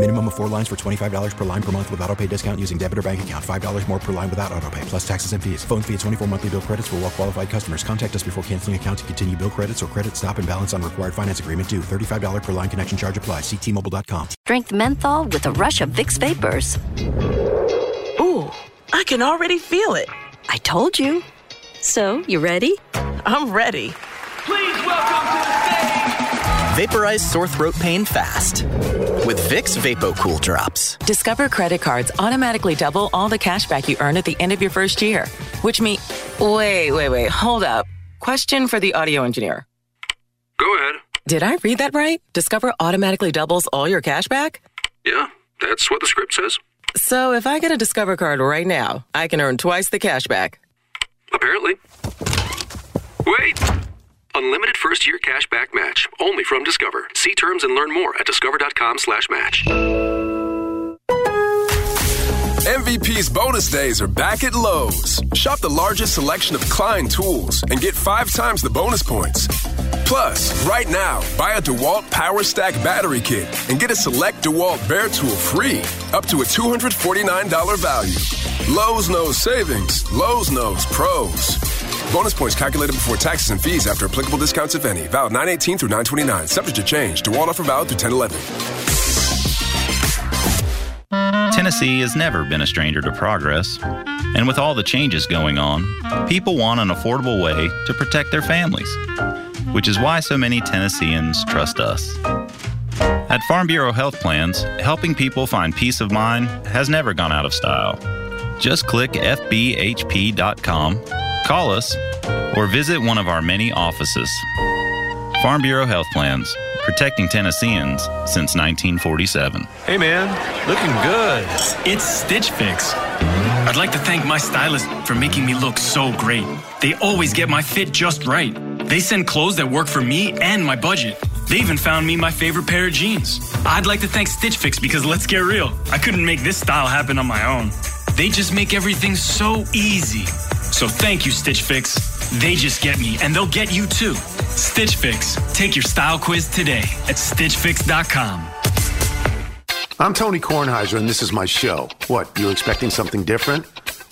Minimum of four lines for $25 per line per month with auto pay discount using debit or bank account. $5 more per line without auto pay, plus taxes and fees. Phone fee at 24 monthly bill credits for well qualified customers. Contact us before canceling account to continue bill credits or credit stop and balance on required finance agreement due. $35 per line connection charge applies. Ctmobile.com. Strength menthol with a rush of Vicks Vapors. Ooh, I can already feel it. I told you. So, you ready? I'm ready. Please welcome to the stage. Vaporize sore throat pain fast with Vicks Vapo Cool Drops. Discover credit cards automatically double all the cash back you earn at the end of your first year, which means. Wait, wait, wait, hold up. Question for the audio engineer. Go ahead. Did I read that right? Discover automatically doubles all your cash back? Yeah, that's what the script says. So if I get a Discover card right now, I can earn twice the cash back. Apparently. Wait! Unlimited first year cash back match. Only from Discover. See terms and learn more at discover.com slash match. MVP's bonus days are back at Lowe's. Shop the largest selection of Klein tools and get five times the bonus points. Plus, right now, buy a DeWalt Power Stack battery kit and get a select DeWalt bare tool free, up to a $249 value. Lowe's knows savings. Lowe's knows pros. Bonus points calculated before taxes and fees after applicable discounts, if any. Valid 918 through 929. Subject to change. DeWalt offer valid through 1011. Tennessee has never been a stranger to progress. And with all the changes going on, people want an affordable way to protect their families, which is why so many Tennesseans trust us. At Farm Bureau Health Plans, helping people find peace of mind has never gone out of style. Just click FBHP.com, call us, or visit one of our many offices. Farm Bureau Health Plans, protecting Tennesseans since 1947. Hey man, looking good. It's Stitch Fix. I'd like to thank my stylist for making me look so great. They always get my fit just right. They send clothes that work for me and my budget. They even found me my favorite pair of jeans. I'd like to thank Stitch Fix because let's get real, I couldn't make this style happen on my own. They just make everything so easy. So thank you, Stitch Fix. They just get me, and they'll get you too. Stitch Fix. Take your style quiz today at StitchFix.com. I'm Tony Kornheiser, and this is my show. What, you expecting something different?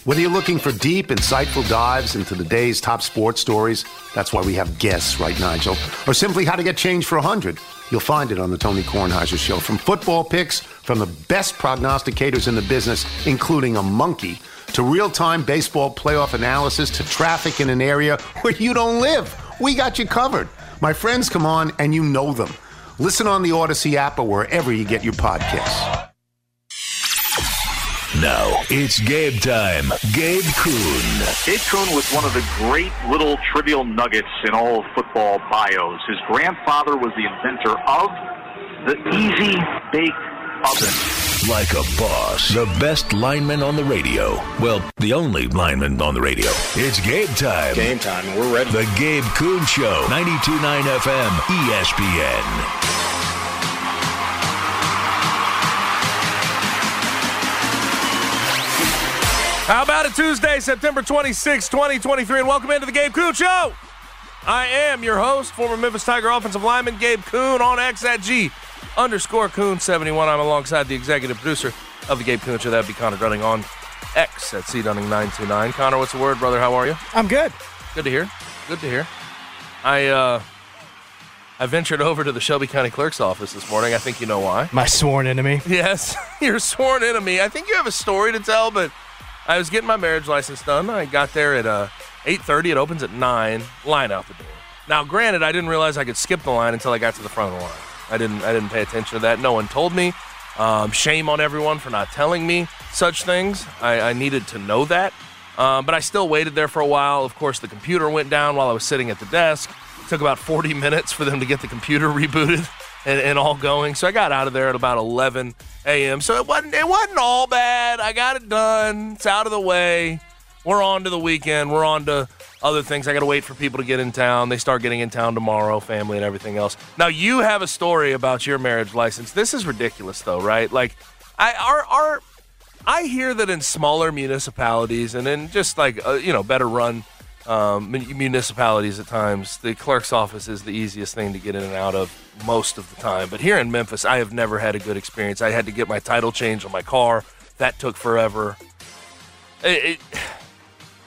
Whether you're looking for deep, insightful dives into the day's top sports stories, that's why we have guests, right, Nigel? Or simply how to get change for 100, you'll find it on the Tony Kornheiser Show. From football picks from the best prognosticators in the business, including a monkey, to real time baseball playoff analysis, to traffic in an area where you don't live. We got you covered. My friends come on and you know them. Listen on the Odyssey app or wherever you get your podcasts. Now it's Gabe time. Gabe Kuhn. Gabe Kuhn was one of the great little trivial nuggets in all of football bios. His grandfather was the inventor of the easy bake oven. Like a boss. The best lineman on the radio. Well, the only lineman on the radio. It's Gabe time. Game time. We're ready. The Gabe Kuhn Show. 92.9 FM. ESPN. How about a Tuesday, September 26, 2023, and welcome into the Gabe Kuhn Show. I am your host, former Memphis Tiger offensive lineman Gabe Kuhn on X at G underscore Kuhn71. I'm alongside the executive producer of the Gabe Kuhn Show. That'd be Connor Dunning on X at C Dunning 929. Connor, what's the word, brother? How are you? I'm good. Good to hear. Good to hear. I uh I ventured over to the Shelby County Clerk's office this morning. I think you know why. My sworn enemy. Yes, your sworn enemy. I think you have a story to tell, but I was getting my marriage license done. I got there at uh, 8.30. It opens at 9. Line out the door. Now, granted, I didn't realize I could skip the line until I got to the front of the line. I didn't I didn't pay attention to that. No one told me. Um, shame on everyone for not telling me such things. I, I needed to know that. Um, but I still waited there for a while. Of course, the computer went down while I was sitting at the desk. It took about 40 minutes for them to get the computer rebooted and, and all going. So I got out of there at about 11 a.m. So it wasn't it wasn't all bad. I got it done. It's out of the way. We're on to the weekend. We're on to other things. I got to wait for people to get in town. They start getting in town tomorrow, family and everything else. Now you have a story about your marriage license. This is ridiculous, though, right? Like, I our our I hear that in smaller municipalities and in just like uh, you know better run um, municipalities at times, the clerk's office is the easiest thing to get in and out of most of the time. But here in Memphis, I have never had a good experience. I had to get my title changed on my car. That took forever. It, it,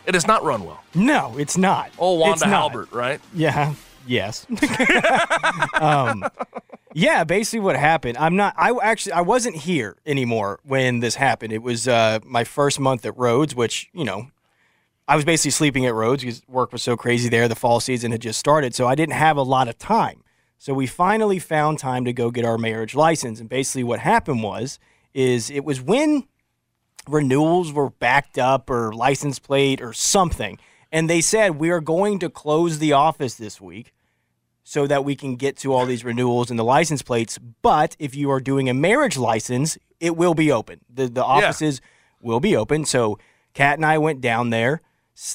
it has not run well. No, it's not. Oh, Wanda. Halbert, right? Yeah. Yes. um, yeah. Basically, what happened? I'm not. I actually I wasn't here anymore when this happened. It was uh, my first month at Rhodes, which you know, I was basically sleeping at Rhodes because work was so crazy there. The fall season had just started, so I didn't have a lot of time. So we finally found time to go get our marriage license. And basically, what happened was, is it was when renewals were backed up or license plate or something. And they said, we are going to close the office this week so that we can get to all these renewals and the license plates. But if you are doing a marriage license, it will be open. The, the offices will be open. So Kat and I went down there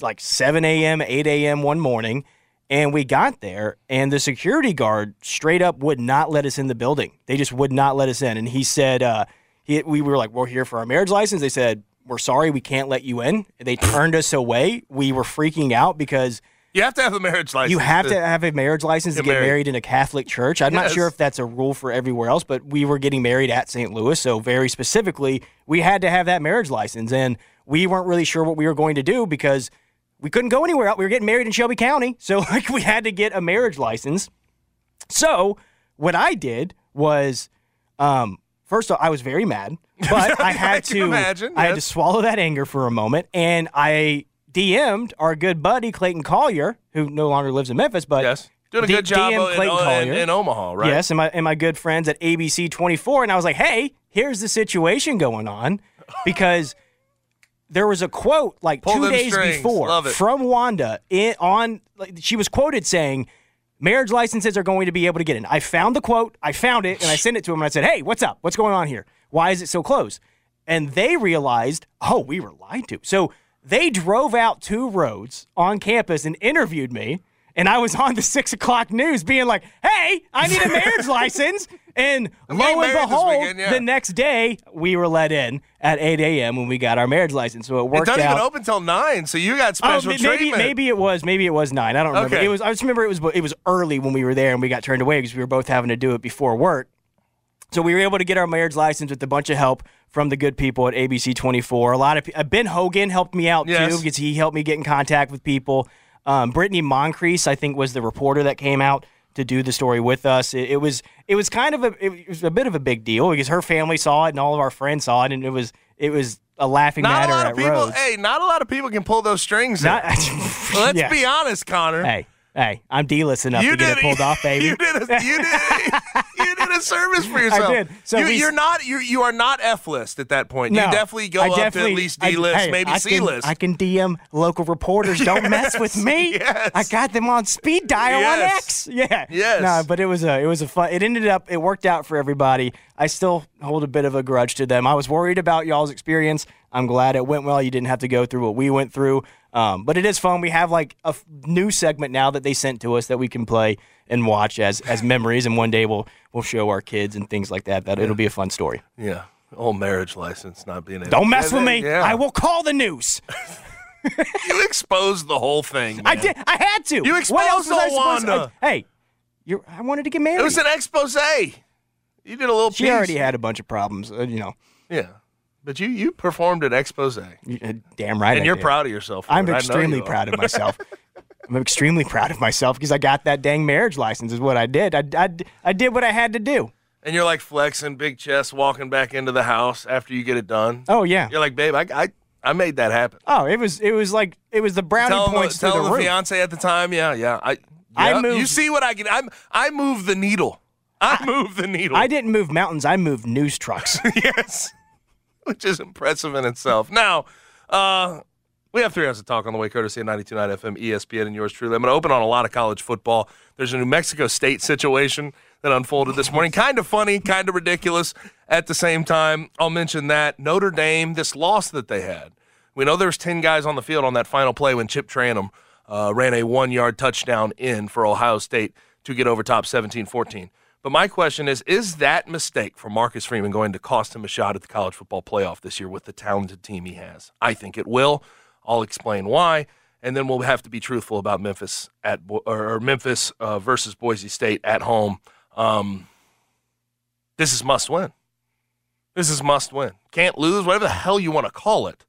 like 7 a.m., 8 a.m. one morning. And we got there, and the security guard straight up would not let us in the building. They just would not let us in. And he said, uh, he, we were like, we're here for our marriage license. They said, we're sorry, we can't let you in. They turned us away. We were freaking out because You have to have a marriage license. you have to have a marriage license to get get married. married in a Catholic church. I'm not sure if that's a rule for everywhere else, but we were getting married at St. Louis, so very specifically, we had to have that marriage license, and we weren't really sure what we were going to do because we couldn't go anywhere else. We were getting married in Shelby County, so like we had to get a marriage license. So what I did was, um, first off, I was very mad, but I had to imagine, I had to swallow that anger for a moment, and I DM'd our good buddy Clayton Collier, who no longer lives in Memphis, but Yes. Doing a good job DM'd in- Clayton uh, in- Collier. in Omaha, right? Yes, and my and my good friends at ABC 24, and I was like, hey, here's the situation going on, because there was a quote like Pull two days strings. before from Wanda in, on. Like, she was quoted saying. Marriage licenses are going to be able to get in. I found the quote, I found it, and I sent it to him and I said, Hey, what's up? What's going on here? Why is it so close? And they realized, oh, we were lied to. So they drove out two roads on campus and interviewed me. And I was on the six o'clock news being like, hey, I need a marriage license. And I'm lo and behold, weekend, yeah. the next day we were let in at 8 a.m. when we got our marriage license. So it worked. It doesn't out. even open till nine, so you got Oh, special ma- maybe treatment. maybe it was maybe it was nine. I don't remember. Okay. It was. I just remember it was it was early when we were there and we got turned away because we were both having to do it before work. So we were able to get our marriage license with a bunch of help from the good people at ABC 24. A lot of uh, Ben Hogan helped me out Yes. too because he helped me get in contact with people. Um, Brittany Moncrief, I think, was the reporter that came out to do the story with us. It, it was it was kind of a it was a bit of a big deal because her family saw it and all of our friends saw it and it was it was a laughing not matter a lot of people. Rhodes. Hey, not a lot of people can pull those strings. Not-. Let's Yes. be honest, Connor. Hey, hey, I'm D-list enough You to get it pulled off, baby. You did. A, you did. Service for yourself. did. So you, you're not. You you are not F list at that point. No, you definitely go I up definitely- to at least I- D list, hey, maybe I C list. I can DM local reporters. Don't mess with me. Yes. I got them on speed dial on X. Yeah. Yes. No, but it was a it was a fun. It ended up it worked out for everybody. I still hold a bit of a grudge to them. I was worried about y'all's experience. I'm glad it went well. You didn't have to go through what we went through. Um, but it is fun. We have like a f- new segment now that they sent to us that we can play and watch as as memories. And one day we'll we'll show our kids and things like that. That it'll be a fun story. yeah. Old marriage license not being able. Don't mess with me. yeah. I will call the news. You exposed the whole thing. I did. I had to. You exposed was I old supposed to- Wanda. I- hey, you I wanted to get married. It was an expose. You did a little. she piece. already had a bunch of problems. Uh, you know. Yeah, but you you performed an expose, uh, Damn right. and I you're did. proud of yourself. I'm it. Extremely proud of myself. I'm extremely proud of myself because I got that dang marriage license. Is what I did. I, I, I did what I had to do. And you're like flexing, big chest, walking back into the house after you get it done. Oh yeah. You're like, babe, I I, I made that happen. Oh, it was it was like it was the brownie tell points the, to tell the the roof. fiance at the time, yeah, yeah. I I moved- You see what I can? I'm I move the needle. I moved the needle. I didn't move mountains. I moved news trucks. yes, which is impressive in itself. Now, uh, we have three hours of talk on the way, courtesy of 92.9 FM, ESPN, and yours truly. I'm going to open on a lot of college football. There's a New Mexico State situation that unfolded this morning. Kind of funny, kind of ridiculous at the same time. I'll mention that. Notre Dame, this loss that they had. We know there was 10 guys on the field on that final play when Chip Trayanum uh, ran a one-yard touchdown in for Ohio State to get over top 17-14. But my question is, is that mistake for Marcus Freeman going to cost him a shot at the college football playoff this year with the talented team he has? I think it will. I'll explain why, and then we'll have to be truthful about Memphis at or Memphis uh, versus Boise State at home. Um, this is must win. This is must win. Can't lose, whatever the hell you want to call it.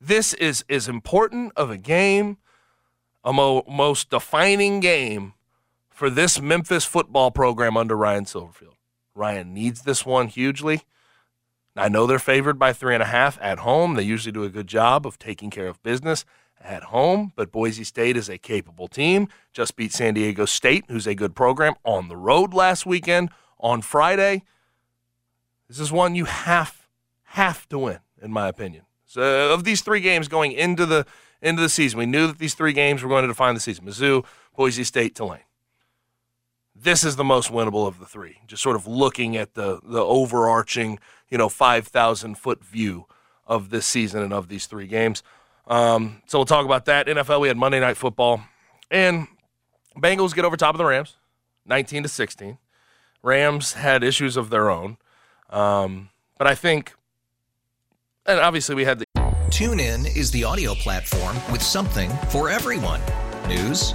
This is as important of a game, a mo- most defining game for this Memphis football program under Ryan Silverfield. Ryan needs this one hugely. I know they're favored by three and a half at home. They usually do a good job of taking care of business at home, but Boise State is a capable team. Just beat San Diego State, who's a good program, on the road last weekend. On Friday, this is one you have have to win, in my opinion. So of these three games going into the into the season, we knew that these three games were going to define the season: Mizzou, Boise State, Tulane this is the most winnable of the three. Just sort of looking at the the overarching, you know, five thousand foot view of this season and of these three games. Um, so we'll talk about that. NFL, we had Monday Night Football, and Bengals get over top of the Rams, nineteen to sixteen. Rams had issues of their own, um, but I think, and obviously we had the. TuneIn is the audio platform with something for everyone. News.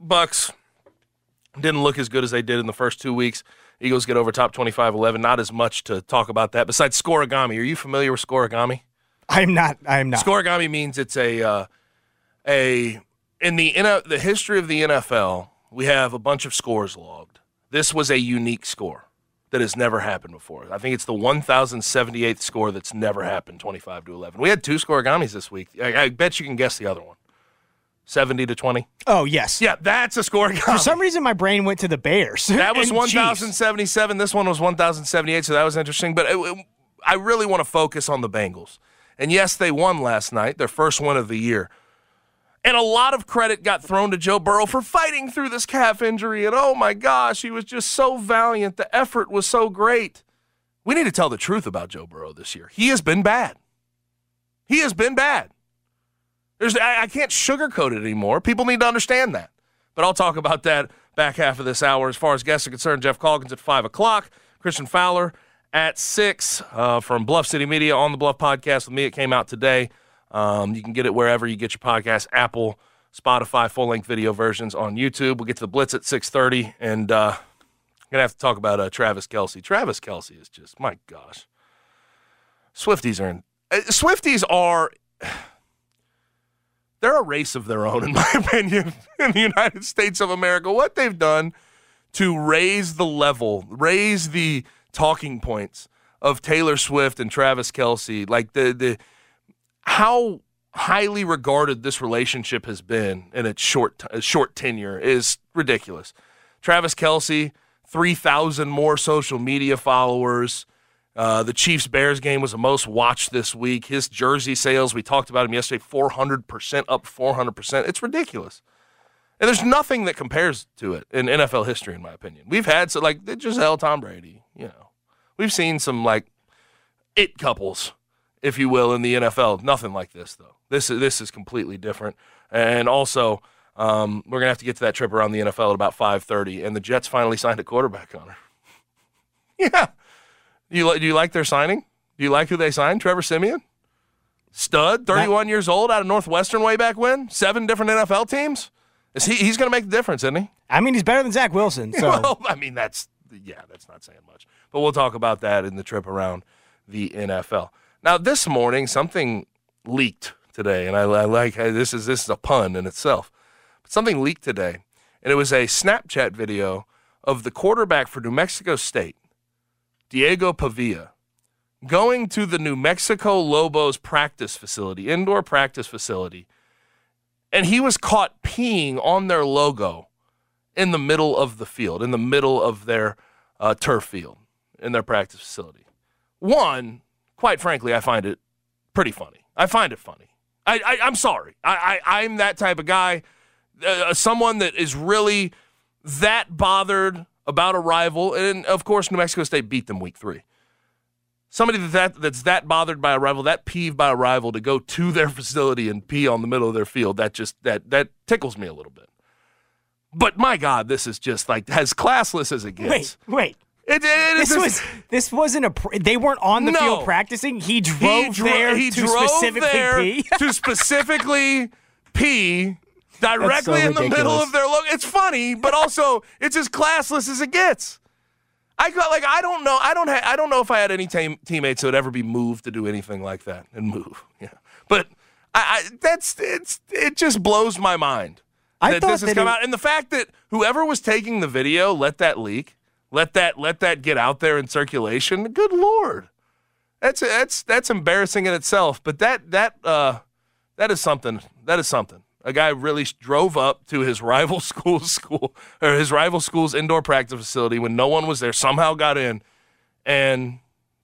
Bucks didn't look as good as they did in the first two weeks. Eagles get over top 25-11. Not as much to talk about that. Besides scorigami, are you familiar with scorigami? I'm not. I'm not. Scorigami means it's a uh, a in the in the history of the NFL, we have a bunch of scores logged. This was a unique score that has never happened before. I think it's the 1078th score that's never happened, 25 to 11. We had two scorigamis this week. I, I bet you can guess the other one. 70 to 20. Oh, yes. Yeah, that's a score. For some reason, my brain went to the Bears. That was And 1,077. This one was 1,078, so that was interesting. But it, it- I really want to focus on the Bengals. And yes, they won last night, their first win of the year. And a lot of credit got thrown to Joe Burrow for fighting through this calf injury. And oh my gosh, he was just so valiant. The effort was so great. We need to tell the truth about Joe Burrow this year. He has been bad. He has been bad. There's, I, I can't sugarcoat it anymore. People need to understand that. But I'll talk about that back half of this hour. As far as guests are concerned, Geoff Calkins at 5 o'clock, Christian Fowler at 6 uh, from Bluff City Media on the Bluff podcast with me. It came out today. Um, you can get it wherever you get your podcast, Apple, Spotify, full-length video versions on YouTube. We'll get to the Blitz at 6.30, and uh, I'm going to have to talk about uh, Travis Kelce. Travis Kelce is just, my gosh. Swifties are in, uh, Swifties are they're a race of their own, in my opinion, in the United States of America. What they've done to raise the level, raise the talking points of Taylor Swift and Travis Kelce, like the the how highly regarded this relationship has been in its short uh, short tenure is ridiculous. Travis Kelce, three thousand more social media followers. Uh, the Chiefs Bears game was the most watched this week. His jersey sales, we talked about him yesterday, 400% up 400%. It's ridiculous. And there's nothing that compares to it in NFL history, in my opinion. We've had, so like, Gisele, Tom Brady, you know. We've seen some, like, it couples, if you will, in the NFL. Nothing like this, though. This is, this is completely different. And also, um, we're going to have to get to that trip around the NFL at about 5.30, and the Jets finally signed a quarterback on her. yeah. Do you, do you like their signing? Do you like who they signed? Trevor Siemian? Stud, 31 years old, out of Northwestern way back when? Seven different NFL teams? Is he, he's going to make the difference, isn't he? I mean, he's better than Zach Wilson. So. well, I mean, that's, yeah, that's not saying much. But we'll talk about that in the trip around the NFL. Now, this morning, something leaked today, and I, I like this is this is a pun in itself. But something leaked today, and it was a Snapchat video of the quarterback for New Mexico State, Diego Pavia, going to the New Mexico Lobos practice facility, indoor practice facility, and he was caught peeing on their logo in the middle of the field, in the middle of their uh, turf field, in their practice facility. One, quite frankly, I find it pretty funny. I find it funny. I, I am sorry. I, I I'm that type of guy. Uh, someone that is really that bothered about a rival, and of course, New Mexico State beat them week three. Somebody that that's that bothered by a rival, that peeved by a rival, to go to their facility and pee on the middle of their field, that just that that tickles me a little bit. But my God, this is just like as classless as it gets. Wait, wait. It, it, this was this wasn't a. Pr- they weren't on the No. field practicing. He drove he dro- there he to drove specifically there pee. to specifically pee directly so in the middle of their logo. It's funny, but also it's as classless as it gets. I got like I don't know. I don't ha- I don't know if I had any team- teammates that would ever be moved to do anything like that and move. Yeah, but I, I that's it's it just blows my mind I that thought this has that come it- out, and the fact that whoever was taking the video let that leak, let that let that get out there in circulation. Good lord, that's that's that's embarrassing in itself. But that that uh that is something. That is something. A guy really drove up to his rival school's school or his rival school's indoor practice facility when no one was there. Somehow got in and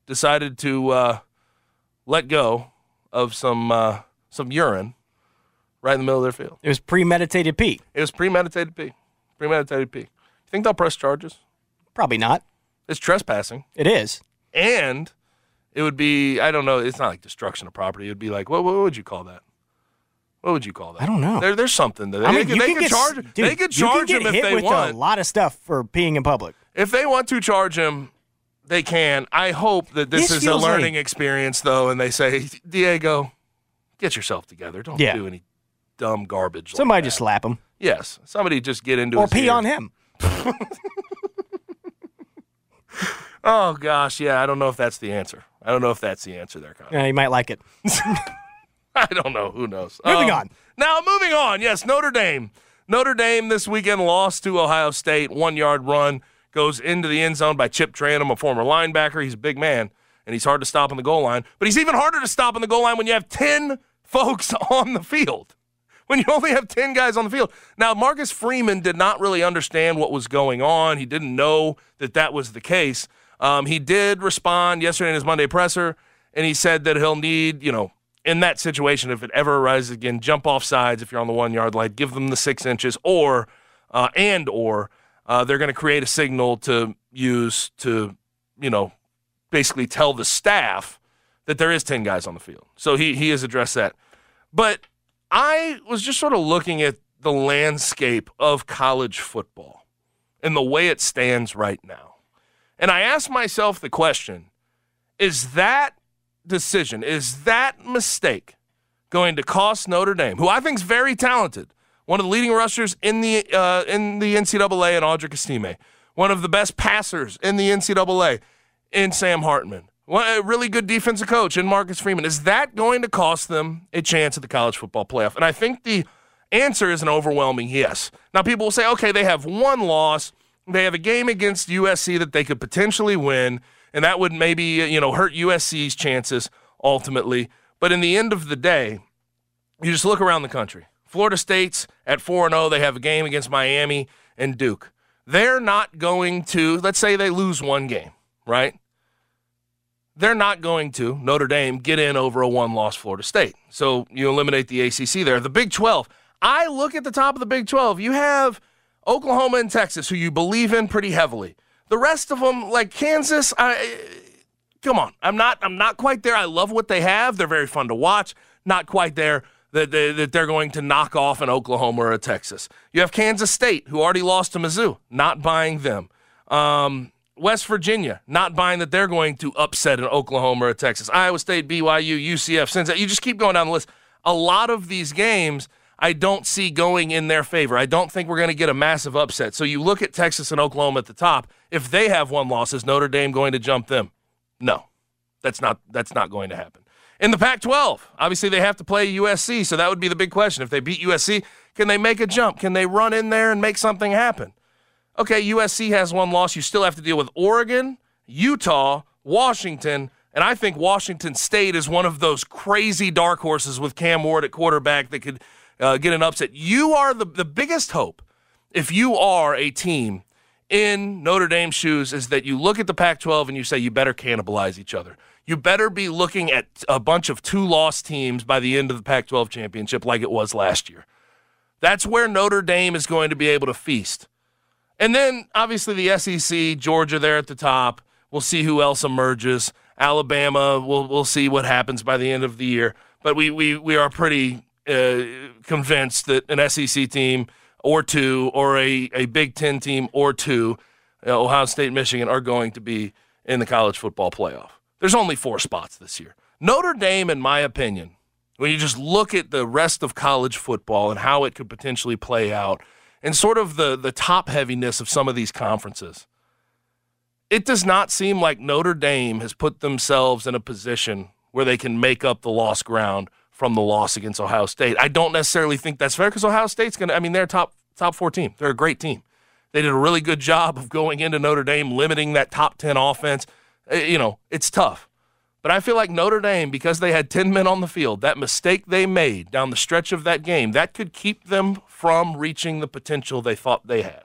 decided to uh, let go of some uh, some urine right in the middle of their field. It was premeditated pee. It was premeditated pee. Premeditated pee. You think they'll press charges? Probably not. It's trespassing. It is. And it would be, I don't know, it's not like destruction of property. It would be like, what, what would you call that? What would you call that? I don't know. There, there's something that they, I mean, you they can get, charge. dude, they could can charge him if they with want. a lot of stuff for peeing in public. If they want to charge him, they can. I hope that this, This is a learning like- experience, though, and they say, Diego, get yourself together. Don't Yeah. do any dumb garbage. like Somebody that." just slap him Yes, somebody just get into or his pee ear. on him. Oh gosh, yeah. I don't know if that's the answer. I don't know if that's the answer there, Connor. Yeah, you might like it. I don't know. Who knows? Moving Um, on. Now, moving on. Yes, Notre Dame. Notre Dame this weekend lost to Ohio State. One yard run goes into the end zone by Chip Trayanum, a former linebacker. He's a big man, and he's hard to stop on the goal line. But he's even harder to stop on the goal line when you have 10 folks on the field. When you only have 10 guys on the field. Now, Marcus Freeman did not really understand what was going on. He didn't know that that was the case. Um, he did respond yesterday in his Monday presser, and he said that he'll need, you know, in that situation, if it ever arises again, jump off sides if you're on the one yard line, give them the six inches, or uh, and or uh, they're going to create a signal to use to, you know, basically tell the staff that there is ten guys on the field. So he he has addressed that, but I was just sort of looking at the landscape of college football and the way it stands right now, and I asked myself the question: Is that decision, is that mistake going to cost Notre Dame, who I think is very talented, one of the leading rushers in the uh, in the NCAA, and Audric Estime, one of the best passers in the NCAA, in Sam Hartman, one, a really good defensive coach in Marcus Freeman. Is that going to cost them a chance at the college football playoff? And I think the answer is an overwhelming yes. Now people will say, okay, they have one loss, they have a game against USC that they could potentially win and that would maybe you know hurt USC's chances ultimately. But in the end of the day, you just look around the country. Florida State's at 4 0. They have a game against Miami and Duke. They're not going to, let's say they lose one game, right? They're not going to, Notre Dame, get in over a one loss Florida State. So you eliminate the ACC there. The Big 12, I look at the top of the Big 12. You have Oklahoma and Texas, who you believe in pretty heavily. The rest of them, like Kansas, I, come on. I'm not. I'm not quite there. I love what they have. They're very fun to watch. Not quite there that, they, that they're going to knock off an Oklahoma or a Texas. You have Kansas State, who already lost to Mizzou. Not buying them. Um, West Virginia, not buying that they're going to upset an Oklahoma or a Texas. Iowa State, BYU, UCF, Cincinnati. You just keep going down the list. A lot of these games I don't see going in their favor. I don't think we're going to get a massive upset. So you look at Texas and Oklahoma at the top. If they have one loss, is Notre Dame going to jump them? No, that's not that's not going to happen. In the Pac-12, obviously they have to play USC, so that would be the big question. If they beat USC, can they make a jump? Can they run in there and make something happen? Okay, USC has one loss. You still have to deal with Oregon, Utah, Washington, and I think Washington State is one of those crazy dark horses with Cam Ward at quarterback that could uh, get an upset. You are the, the biggest hope if you are a team in Notre Dame shoes is that you look at the Pac 12 and you say you better cannibalize each other. You better be looking at a bunch of two loss teams by the end of the Pac 12 championship like it was last year. That's where Notre Dame is going to be able to feast. And then obviously the SEC, Georgia there at the top. We'll see who else emerges. Alabama, we'll, we'll see what happens by the end of the year. But we, we, we are pretty uh, convinced that an SEC team or two, or a, a Big Ten team or two, uh, Ohio State, Michigan, are going to be in the college football playoff. There's only four spots this year. Notre Dame, in my opinion, when you just look at the rest of college football and how it could potentially play out, and sort of the, the top heaviness of some of these conferences, it does not seem like Notre Dame has put themselves in a position where they can make up the lost ground from the loss against Ohio State. I don't necessarily think that's fair because Ohio State's going to, I mean, they're top top four team. They're a great team. They did a really good job of going into Notre Dame, limiting that top 10 offense. Uh, you know, it's tough. But I feel like Notre Dame, because they had 10 men on the field, that mistake they made down the stretch of that game, that could keep them from reaching the potential they thought they had.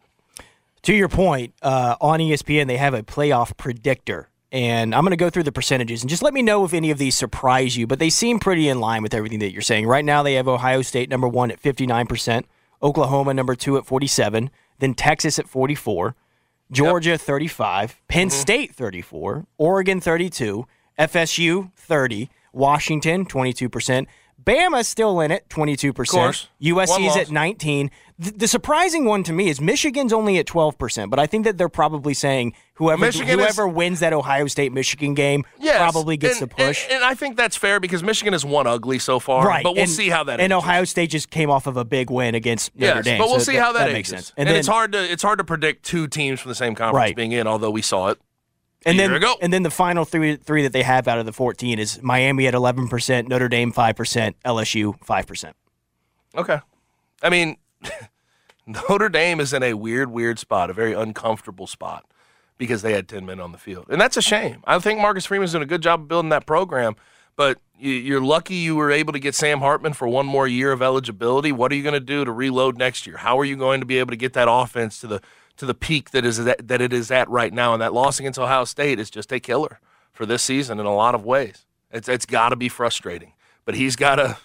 To your point, uh, on ESPN, they have a playoff predictor and I'm going to go through the percentages and just let me know if any of these surprise you, but they seem pretty in line with everything that you're saying. Right now, they have Ohio State number one at 59%, Oklahoma number two at 47, then Texas at 44, Georgia yep. 35, Penn mm-hmm. State 34, Oregon 32, FSU 30, Washington 22%, Bama's still in it, 22%. Of course. USC's at 19. The, the, surprising one to me is Michigan's only at 12%, but I think that they're probably saying whoever whoever is, wins that Ohio State Michigan game yes, probably gets and, the push. And, and, I think that's fair because Michigan has won ugly so far, right. but we'll and, see how that And ages. Ohio State just came off of a big win against Notre yes, Dame. but we'll so see that, how that, that makes sense. and then, it's hard to it's hard to predict two teams from the same conference right. being in, although we saw it and then, and then the final three three that they have out of the 14 is Miami at 11%, Notre Dame 5%, LSU 5%. Okay. I mean, Notre Dame is in a weird, weird spot, a very uncomfortable spot because they had 10 men on the field. And that's a shame. I think Marcus Freeman's doing a good job of building that program, but you're lucky you were able to get Sam Hartman for one more year of eligibility. What are you going to do to reload next year? How are you going to be able to get that offense to the to the peak that is that, that it is at right now? And that loss against Ohio State is just a killer for this season in a lot of ways. It's it's got to be frustrating, but he's got to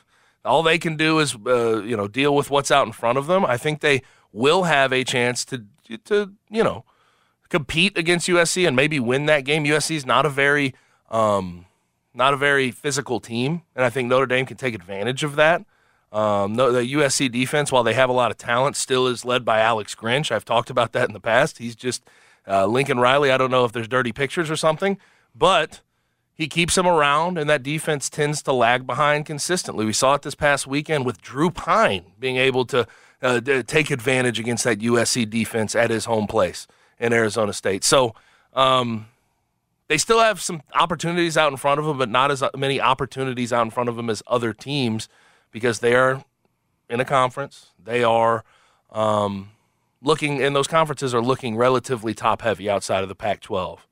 all they can do is uh, you know deal with what's out in front of them. I think they will have a chance to to you know compete against USC and maybe win that game. USC is not a very um, not a very physical team, and I think Notre Dame can take advantage of that. Um, the USC defense, while they have a lot of talent, still is led by Alex Grinch. I've talked about that in the past. He's just uh, Lincoln Riley. I don't know if there's dirty pictures or something, but he keeps him around, and that defense tends to lag behind consistently. We saw it this past weekend with Drew Pyne being able to uh, take advantage against that USC defense at his home place in Arizona State. So um, they still have some opportunities out in front of them, but not as many opportunities out in front of them as other teams because they are in a conference. They are um, looking, and those conferences are looking relatively top heavy outside of the Pac 12,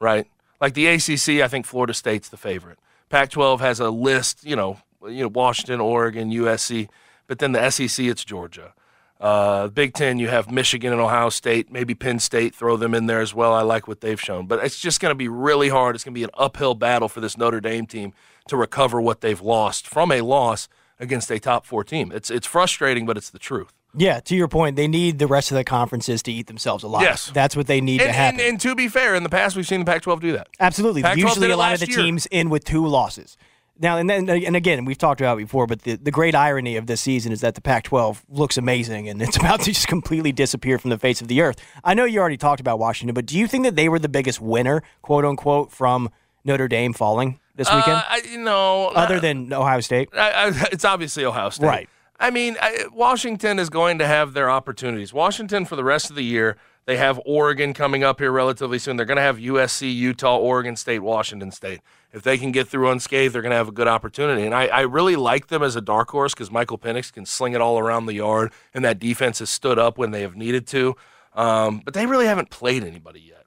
right? Like the ACC, I think Florida State's the favorite. Pac-12 has a list, you know, you know Washington, Oregon, USC, but then the SEC it's Georgia. Uh, Big Ten, you have Michigan and Ohio State, maybe Penn State, throw them in there as well. I like what they've shown. But it's just going to be really hard. It's going to be an uphill battle for this Notre Dame team to recover what they've lost from a loss against a top four team. It's, it's frustrating, but it's the truth. Yeah, to your point, they need the rest of the conferences to eat themselves alive. Yes. That's what they need And, to happen. and, and to be fair, in the past, we've seen the Pac 12 do that. Absolutely. Pac-12 Usually, a lot of the year. teams in with two losses. Now, and then and again, we've talked about it before, but the, the great irony of this season is that the Pac 12 looks amazing and it's about to just completely disappear from the face of the earth. I know you already talked about Washington, but do you think that they were the biggest winner, quote unquote, from Notre Dame falling this weekend? Uh, I, you know, Other than Ohio State? I, I, it's obviously Ohio State. Right. I mean, Washington is going to have their opportunities. Washington, for the rest of the year, they have Oregon coming up here relatively soon. They're going to have USC, Utah, Oregon State, Washington State. If they can get through unscathed, they're going to have a good opportunity. And I, I really like them as a dark horse because Michael Penix can sling it all around the yard, and that defense has stood up when they have needed to. Um, but they really haven't played anybody yet.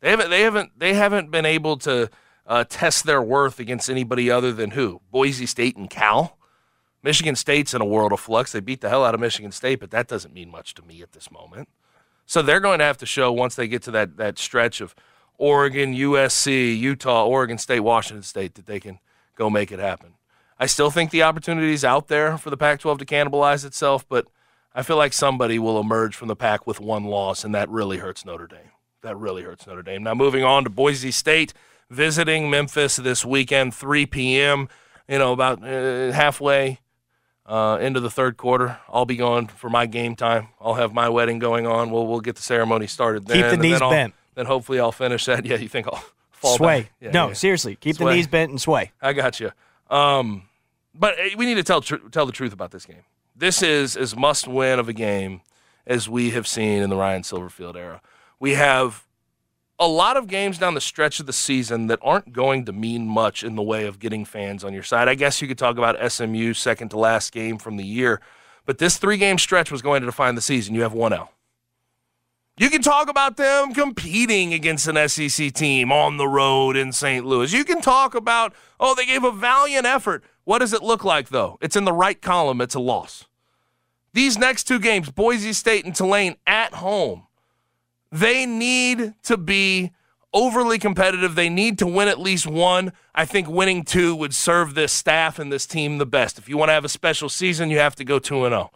They haven't. They haven't. They haven't been able to uh, test their worth against anybody other than who? Boise State and Cal. Michigan State's in a world of flux. They beat the hell out of Michigan State, but that doesn't mean much to me at this moment. So they're going to have to show once they get to that that stretch of Oregon, USC, Utah, Oregon State, Washington State that they can go make it happen. I still think the opportunity is out there for the Pac-12 to cannibalize itself, but I feel like somebody will emerge from the pack with one loss, and that really hurts Notre Dame. That really hurts Notre Dame. Now moving on to Boise State visiting Memphis this weekend, 3 p.m. You know, about uh, halfway uh, into the third quarter. I'll be going for my game time. I'll have my wedding going on. We'll we'll get the ceremony started. Then, Keep the and knees then bent. Then hopefully I'll finish that. Yeah, you think I'll fall sway. Yeah, no, yeah. seriously. Keep the knees bent and sway. I got you. Um, but we need to tell tr- tell the truth about this game. This is as must win of a game as we have seen in the Ryan Silverfield era. We have a lot of games down the stretch of the season that aren't going to mean much in the way of getting fans on your side. I guess you could talk about SMU second to last game from the year, but this three game stretch was going to define the season. You have one L. You can talk about them competing against an SEC team on the road in St. Louis. You can talk about, oh, they gave a valiant effort. What does it look like, though? It's in the right column. It's a loss. These next two games, Boise State and Tulane at home, they need to be overly competitive. They need to win at least one. I think winning two would serve this staff and this team the best. If you want to have a special season, you have to go 2 and 0.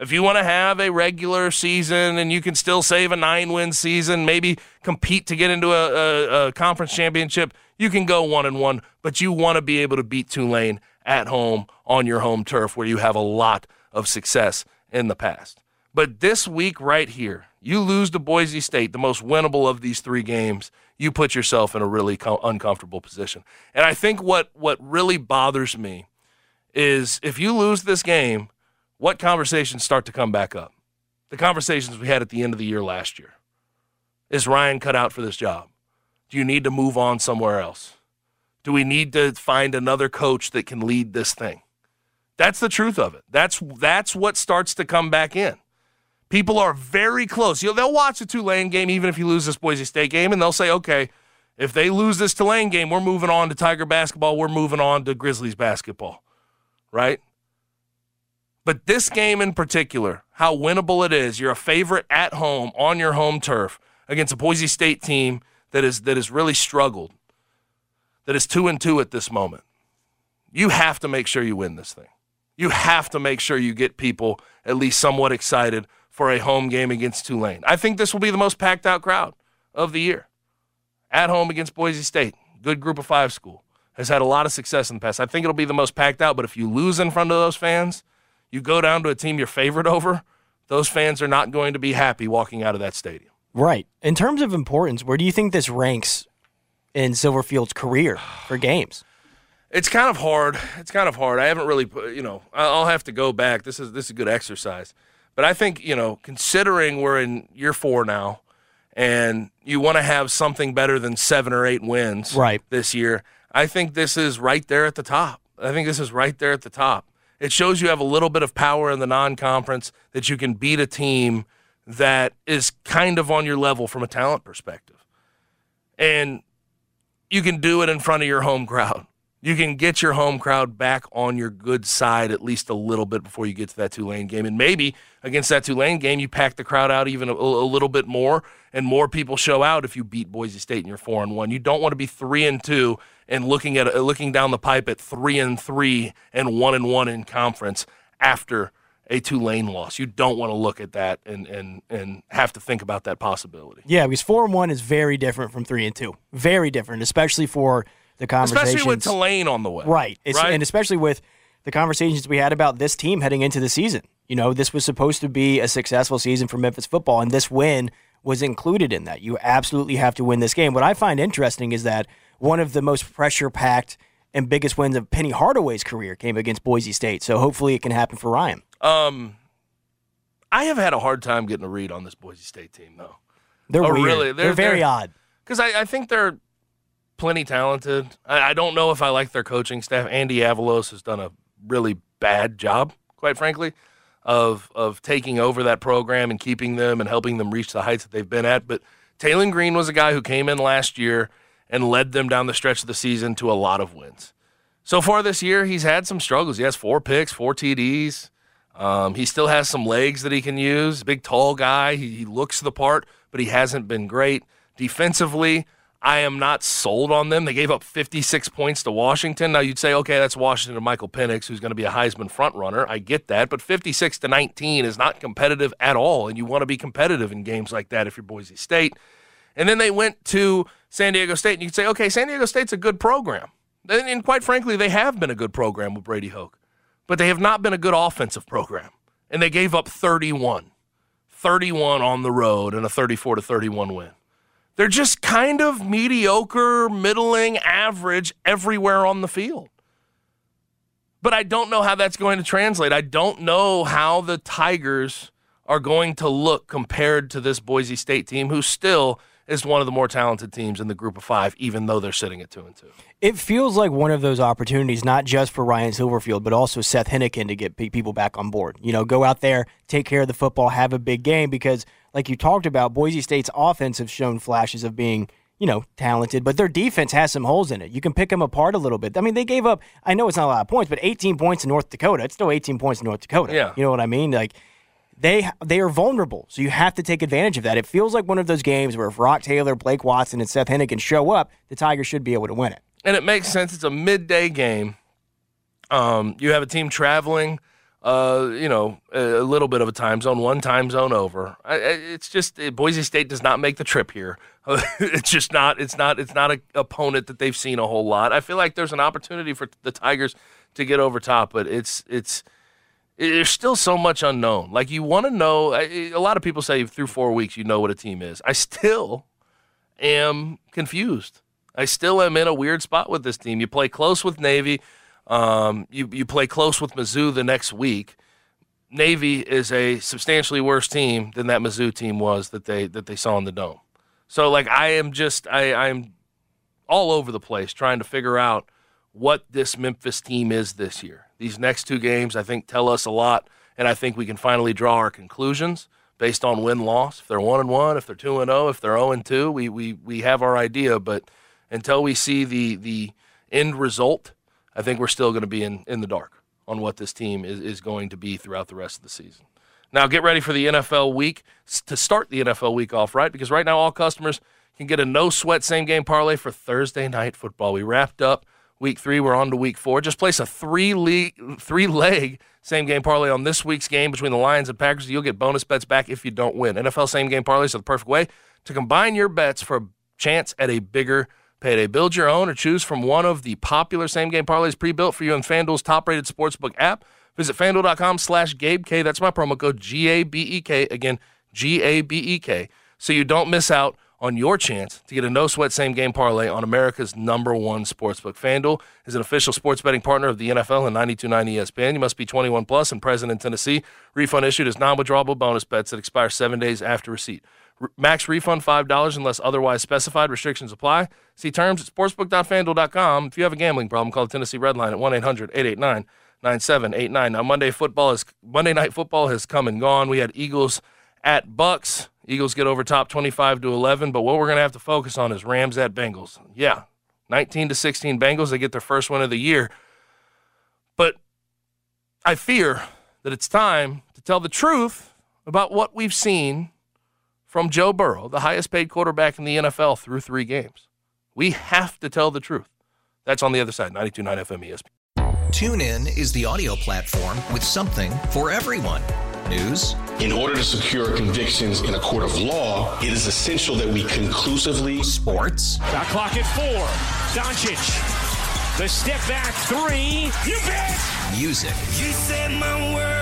If you want to have a regular season and you can still save a nine win season, maybe compete to get into a, a, a conference championship, you can go one and one, but you want to be able to beat Tulane at home on your home turf where you have a lot of success in the past. But this week, right here, you lose to Boise State, the most winnable of these three games. You put yourself in a really co- uncomfortable position. And I think what, what really bothers me is if you lose this game, what conversations start to come back up? The conversations we had at the end of the year last year. Is Ryan cut out for this job? Do you need to move on somewhere else? Do we need to find another coach that can lead this thing? That's the truth of it. That's that's what starts to come back in. People are very close. You know, they'll watch the Tulane game even if you lose this Boise State game, and they'll say, okay, if they lose this Tulane game, we're moving on to Tiger basketball. We're moving on to Grizzlies basketball, right? But this game in particular, how winnable it is. You're a favorite at home on your home turf against a Boise State team that is that has really struggled, that is two and two at this moment. You have to make sure you win this thing. You have to make sure you get people at least somewhat excited for a home game against Tulane. I think this will be the most packed out crowd of the year. At home against Boise State, good group of five school, has had a lot of success in the past. I think it'll be the most packed out, but if you lose in front of those fans, you go down to a team you're favored over, those fans are not going to be happy walking out of that stadium. Right. In terms of importance, where do you think this ranks in Silverfield's career for games? It's kind of hard. It's kind of hard. I haven't really, you know, I'll have to go back. This is this is a good exercise, but I think you know, considering we're in year four now, and you want to have something better than seven or eight wins, Right. this year, I think this is right there at the top. I think this is right there at the top. It shows you have a little bit of power in the non-conference that you can beat a team that is kind of on your level from a talent perspective, and you can do it in front of your home crowd. You can get your home crowd back on your good side at least a little bit before you get to that Tulane game. And maybe against that Tulane game, you pack the crowd out even a, a little bit more, and more people show out if you beat Boise State and you're four and one. You don't want to be three and two and looking at uh, looking down the pipe at three and three and one and one in conference after a Tulane loss. You don't want to look at that and and and have to think about that possibility. Yeah, because four and one is very different from three and two. Very different, especially for the conversations. Especially with Tulane on the way. Right. It's, right? And especially with the conversations we had about this team heading into the season. You know, this was supposed to be a successful season for Memphis football, and this win was included in that. You absolutely have to win this game. What I find interesting is that one of the most pressure packed and biggest wins of Penny Hardaway's career came against Boise State. So hopefully it can happen for Ryan. Um, I have had a hard time getting a read on this Boise State team, though. They're oh. Really? They're, very odd. Because I, I think they're plenty talented. I, I don't know if I like their coaching staff. Andy Avalos has done a really bad job, quite frankly, of of taking over that program and keeping them and helping them reach the heights that they've been at. But Taylen Green was a guy who came in last year and led them down the stretch of the season to a lot of wins. So far this year, he's had some struggles. He has four picks, four TDs. Um, he still has some legs that he can use. Big, tall guy. He, he looks the part, but he hasn't been great. Defensively, I am not sold on them. They gave up 56 points to Washington. Now you'd say, okay, that's Washington and Michael Penix, who's going to be a Heisman front runner. I get that, but 56 to 19 is not competitive at all, and you want to be competitive in games like that if you're Boise State. And then they went to San Diego State, and you could say, okay, San Diego State's a good program. And quite frankly, they have been a good program with Brady Hoke, but they have not been a good offensive program. And they gave up 31, 31 on the road and a 34 to 31 win. They're just kind of mediocre, middling, average everywhere on the field. But I don't know how that's going to translate. I don't know how the Tigers are going to look compared to this Boise State team, who still is one of the more talented teams in the group of five, even though they're sitting at two and two. It feels like one of those opportunities, not just for Ryan Silverfield, but also Seth Henigan to get people back on board. You know, go out there, take care of the football, have a big game because, like you talked about, Boise State's offense have shown flashes of being you know, talented, but their defense has some holes in it. You can pick them apart a little bit. I mean, they gave up, I know it's not a lot of points, but 18 points in North Dakota. It's still 18 points in North Dakota. Yeah. You know what I mean? Like, they they are vulnerable, so you have to take advantage of that. It feels like one of those games where if Roc Taylor, Blake Watson, and Seth Henigan show up, the Tigers should be able to win it. And it makes sense. It's a midday game. Um, you have a team traveling, uh, you know, a little bit of a time zone, one time zone over. It's just Boise State does not make the trip here. it's just not. It's not. It's not an opponent that they've seen a whole lot. I feel like there's an opportunity for the Tigers to get over top, but it's it's there's still so much unknown. Like you want to know. A lot of people say through four weeks you know what a team is. I still am confused. I still am in a weird spot with this team. You play close with Navy. Um, you you play close with Mizzou the next week. Navy is a substantially worse team than that Mizzou team was that they that they saw in the dome. So like I am just I I'm all over the place trying to figure out what this Memphis team is this year. These next two games I think tell us a lot, and I think we can finally draw our conclusions based on win loss. If they're one and one, if they're two and zero, if they're zero and two, we we we have our idea. But until we see the the end result, I think we're still going to be in in the dark on what this team is is going to be throughout the rest of the season. Now get ready for the NFL week to start the NFL week off right because right now all customers can get a no sweat same game parlay for Thursday night football. We wrapped up week three. We're on to week four. Just place a three league, three leg same game parlay on this week's game between the Lions and Packers. You'll get bonus bets back if you don't win. NFL same game parlays are the perfect way to combine your bets for a chance at a bigger payday. Build your own or choose from one of the popular same game parlays pre-built for you in FanDuel's top-rated sportsbook app. Visit fanduel.com slash Gabe K. That's my promo code G A B E K. Again, G A B E K. So you don't miss out on your chance to get a no sweat same game parlay on America's number one sportsbook. FanDuel is an official sports betting partner of the NFL and 929 ESPN. You must be 21 plus and present in Tennessee. Refund issued as non withdrawable bonus bets that expire seven days after receipt. Max refund $5 unless otherwise specified. Restrictions apply. See terms at sportsbook.fanduel.com. If you have a gambling problem, call the Tennessee Red Line at 1 800 889 9789. Now, Monday football is Monday night football has come and gone. We had Eagles at Bucks. Eagles get over top 25 to 11, but what we're going to have to focus on is Rams at Bengals. Yeah, 19 to 16 Bengals. They get their first win of the year. But I fear that it's time to tell the truth about what we've seen from Joe Burrow, the highest paid quarterback in the NFL through three games. We have to tell the truth. That's on the other side, 92.9 FM ESPN. TuneIn is the audio platform with something for everyone. News. In order to secure convictions in a court of law, it is essential that we conclusively. Sports. Shot clock at four. Doncic. The step back three. You bet. Music. You set my world